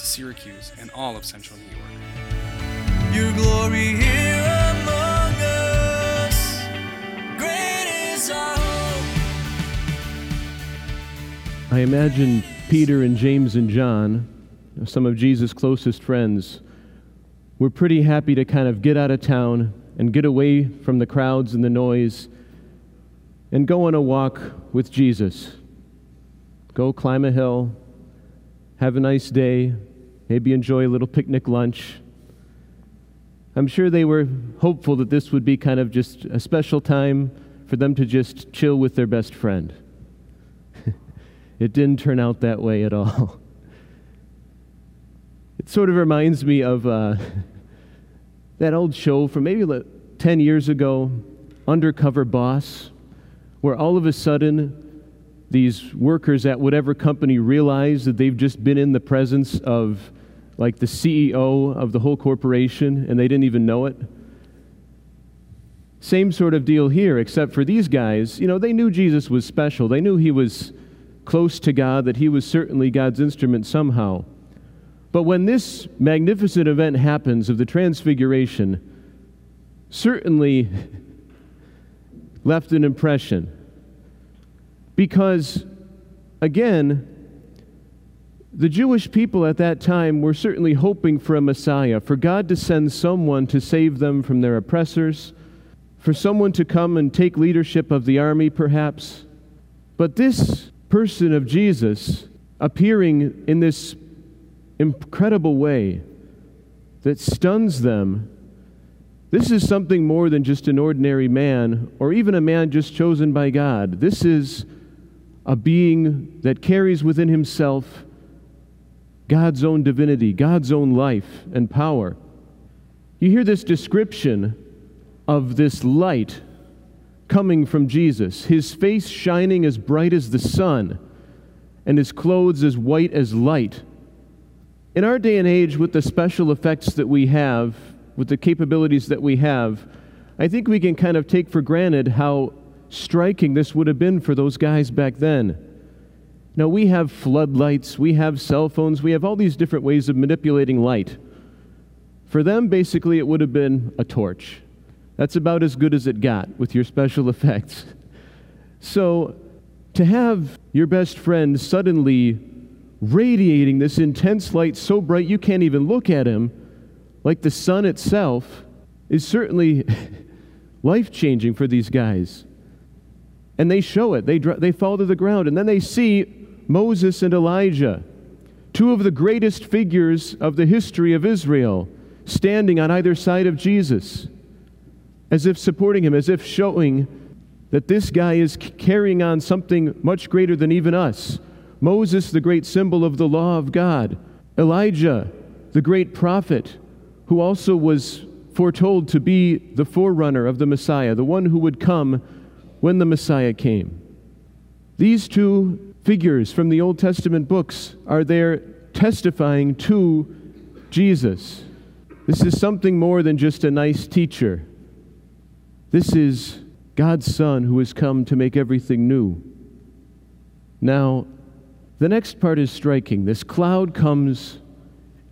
to Syracuse and all of central New York. Your glory here among us. Great is our hope. I imagine Peter and James and John, some of Jesus' closest friends, were pretty happy to kind of get out of town and get away from the crowds and the noise and go on a walk with Jesus. Go climb a hill, have a nice day, maybe enjoy a little picnic lunch. I'm sure they were hopeful that this would be kind of just a special time for them to just chill with their best friend. it didn't turn out that way at all. It sort of reminds me of uh, that old show from maybe like 10 years ago, Undercover Boss, where all of a sudden these workers at whatever company realize that they've just been in the presence of like the CEO of the whole corporation and they didn't even know it. Same sort of deal here, except for these guys, you know, they knew Jesus was special. They knew he was close to God, that he was certainly God's instrument somehow. But when this magnificent event happens of the Transfiguration, certainly left an impression. Because, again, the Jewish people at that time were certainly hoping for a Messiah, for God to send someone to save them from their oppressors, for someone to come and take leadership of the army, perhaps. But this person of Jesus appearing in this incredible way that stuns them, this is something more than just an ordinary man or even a man just chosen by God. This is a being that carries within himself God's own divinity, God's own life and power. You hear this description of this light coming from Jesus, his face shining as bright as the sun, and his clothes as white as light. In our day and age, with the special effects that we have, with the capabilities that we have, I think we can kind of take for granted how striking this would have been for those guys back then. Now, we have floodlights, we have cell phones, we have all these different ways of manipulating light. For them, basically, it would have been a torch. That's about as good as it got with your special effects. So, to have your best friend suddenly radiating this intense light so bright you can't even look at him, like the sun itself, is certainly life changing for these guys. And they show it. They, dr- they fall to the ground. And then they see Moses and Elijah, two of the greatest figures of the history of Israel, standing on either side of Jesus, as if supporting him, as if showing that this guy is carrying on something much greater than even us. Moses, the great symbol of the law of God. Elijah, the great prophet, who also was foretold to be the forerunner of the Messiah, the one who would come when the Messiah came. These two figures from the Old Testament books are there testifying to Jesus. This is something more than just a nice teacher. This is God's Son who has come to make everything new. Now, the next part is striking. This cloud comes,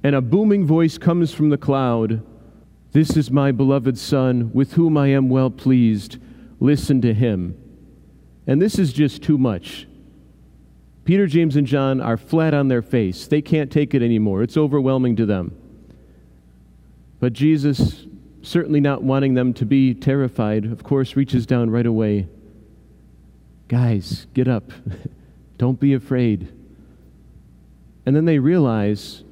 and a booming voice comes from the cloud This is my beloved Son, with whom I am well pleased listen to him. And this is just too much. Peter, James, and John are flat on their face. They can't take it anymore. It's overwhelming to them. But Jesus, certainly not wanting them to be terrified, of course, reaches down right away. Guys, get up. Don't be afraid. And then they realize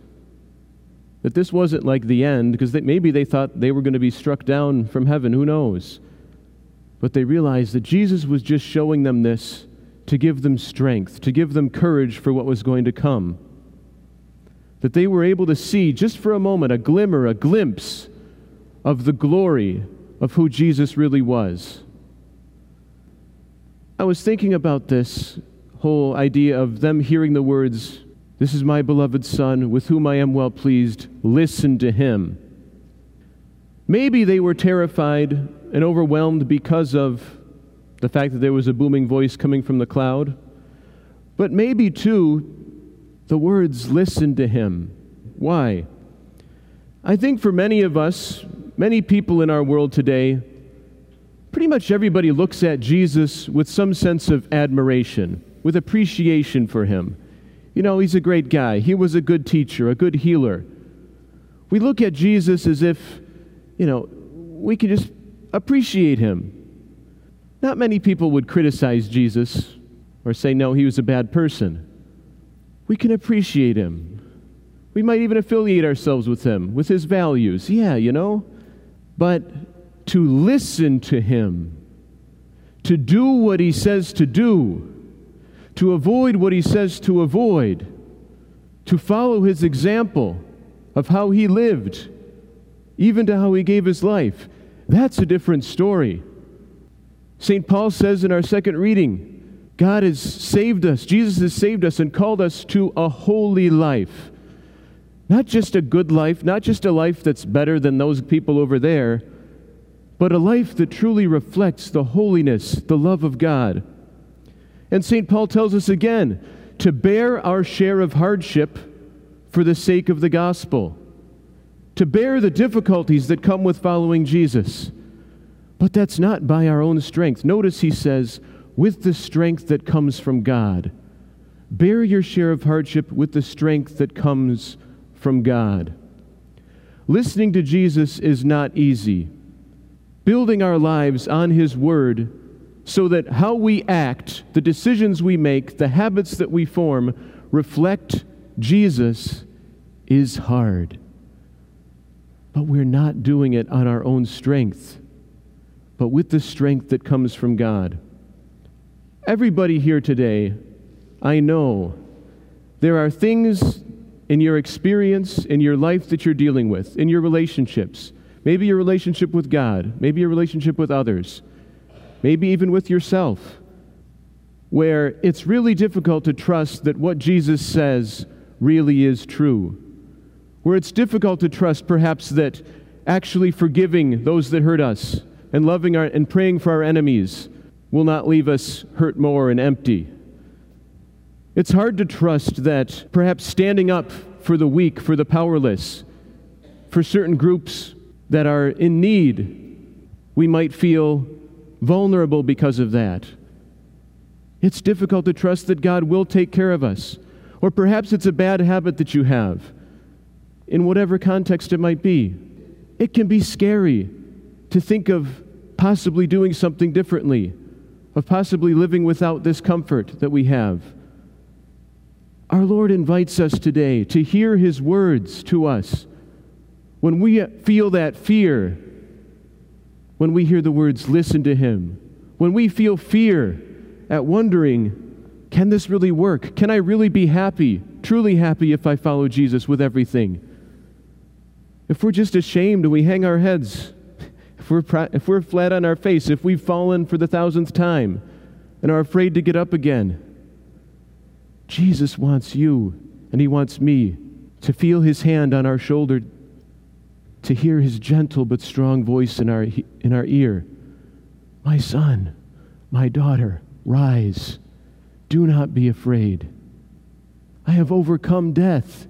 that this wasn't like the end, because maybe they thought they were going to be struck down from heaven. Who knows? But they realized that Jesus was just showing them this to give them strength, to give them courage for what was going to come. that they were able to see just for a moment a glimmer, a glimpse of the glory of who Jesus really was. I was thinking about this whole idea of them hearing the words, This is my beloved Son, with whom I am well pleased. Listen to him. Maybe they were terrified and overwhelmed because of the fact that there was a booming voice coming from the cloud. But maybe, too, the words, listen to him. Why? I think for many of us, many people in our world today, pretty much everybody looks at Jesus with some sense of admiration, with appreciation for him. You know, he's a great guy. He was a good teacher, a good healer. We look at Jesus as if, you know, we can just appreciate him. Not many people would criticize Jesus or say, no, he was a bad person. We can appreciate him. We might even affiliate ourselves with him, with his values. Yeah, you know? But to listen to him, to do what he says to do, to avoid what he says to avoid, to follow his example of how he lived, even to how he gave his life, that's a different story. St. Paul says in our second reading, God has saved us, Jesus has saved us and called us to a holy life. Not just a good life, not just a life that's better than those people over there, but a life that truly reflects the holiness, the love of God. And St. Paul tells us again to bear our share of hardship for the sake of the gospel, to bear the difficulties that come with following Jesus. But that's not by our own strength. Notice he says, with the strength that comes from God. Bear your share of hardship with the strength that comes from God. Listening to Jesus is not easy. Building our lives on His Word so that how we act, the decisions we make, the habits that we form reflect Jesus is hard. But we're not doing it on our own strength, but with the strength that comes from God. Everybody here today, I know there are things in your experience, in your life that you're dealing with, in your relationships. Maybe your relationship with God, maybe your relationship with others, maybe even with yourself, where it's really difficult to trust that what Jesus says really is true. Where it's difficult to trust, perhaps, that actually forgiving those that hurt us and loving our, and praying for our enemies will not leave us hurt more and empty. It's hard to trust that perhaps standing up for the weak, for the powerless, for certain groups that are in need, we might feel vulnerable because of that. It's difficult to trust that God will take care of us. Or perhaps it's a bad habit that you have, in whatever context it might be. It can be scary to think of possibly doing something differently of possibly living without this comfort that we have. Our Lord invites us today to hear His words to us. When we feel that fear, when we hear the words, listen to Him, when we feel fear at wondering, can this really work? Can I really be happy, truly happy, if I follow Jesus with everything? If we're just ashamed and we hang our heads, if we're, if we're flat on our face, if we've fallen for the thousandth time and are afraid to get up again, Jesus wants you and He wants me to feel His hand on our shoulder, to hear His gentle but strong voice in our, in our ear. My son, my daughter, rise. Do not be afraid. I have overcome death.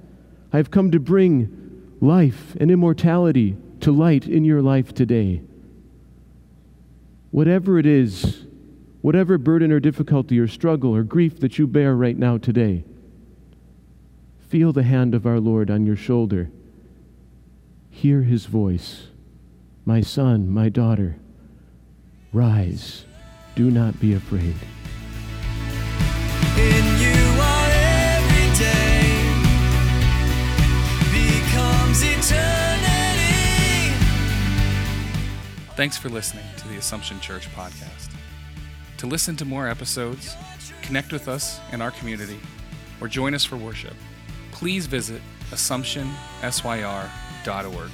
I have come to bring life and immortality to light in your life today. Whatever it is, whatever burden or difficulty or struggle or grief that you bear right now today, feel the hand of our Lord on your shoulder. Hear his voice. My son, my daughter, rise. Do not be afraid. Thanks for listening to the Assumption Church podcast. To listen to more episodes, connect with us in our community, or join us for worship, please visit AssumptionSYR.org.